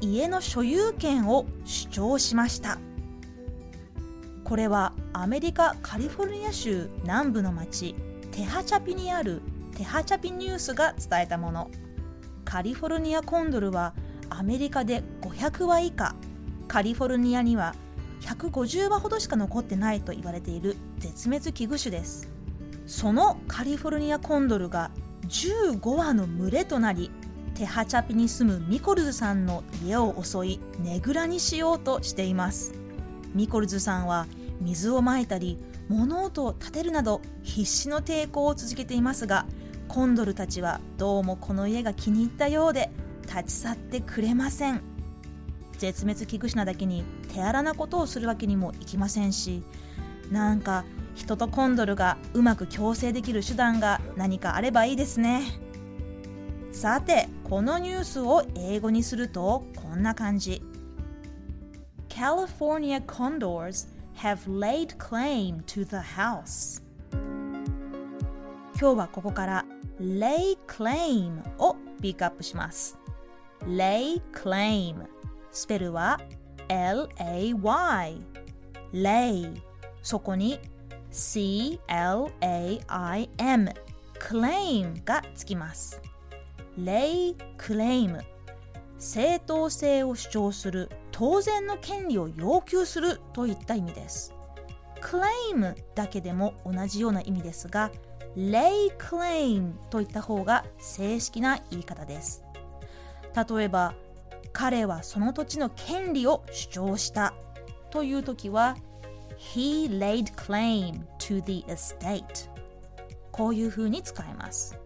家の所有権を主張しました。これはアメリカカリフォルニア州南部の町テハチャピにあるテハチャピニュースが伝えたもの。カリフォルニアコンドルはアメリカで500羽以下。カリフォルニアには150羽ほどしか残ってないと言われている絶滅危惧種です。そのカリフォルニアコンドルが15羽の群れとなりテハチャピに住むミコルズさんの家を襲いねぐらにしようとしています。ミコルズさんは水をまいたり物音を立てるなど必死の抵抗を続けていますがコンドルたちはどうもこの家が気に入ったようで立ち去ってくれません。絶滅危惧種なだけに手荒なことをするわけにもいきませんしなんか人とコンドルがうまく共生できる手段が何かあればいいですね。さてこのニュースを英語にするとこんな感じ California condors have laid claim to the house 今日はここから lay claim をピックアップします lay claim スペルは L-A-Y lay そこに C-L-A-I-M claim がつきますレイクレイム。正当性を主張する当然の権利を要求するといった意味です。クレイムだけでも同じような意味ですがレイクレイムといった方が正式な言い方です。例えば彼はその土地の権利を主張した。という時は He laid claim to the estate こういう風に使えます。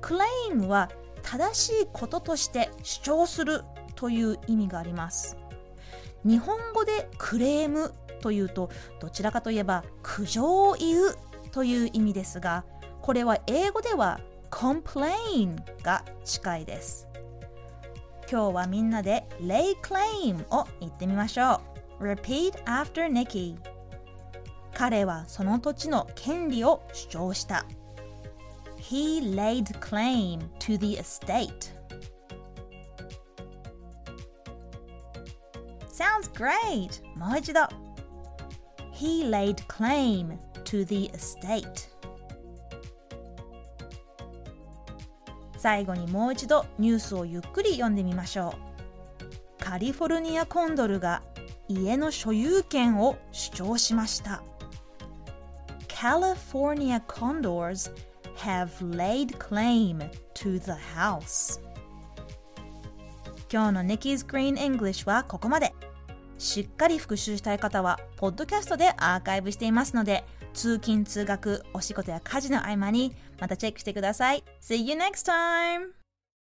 クレイムは正しいこととして主張するという意味があります。日本語でクレームというとどちらかといえば苦情を言うという意味ですがこれは英語では complain が近いです。今日はみんなで lay claim を言ってみましょう。Repeat after Nikki 彼はその土地の権利を主張した。He laid claim to the estate. Sounds great! もう一度。He laid claim to the estate. 最後にもう一度ニュースをゆっくり読んでみましょう。カリフォルニアコンドルが家の所有権を主張しました。California condors have laid claim to the house. 今日の Nikki's Green English はここまで。しっかり復習したい方はポッドキャストでアーカイブしていますので通勤通学お仕事や家事の合間にまたチェックしてください。See you next time!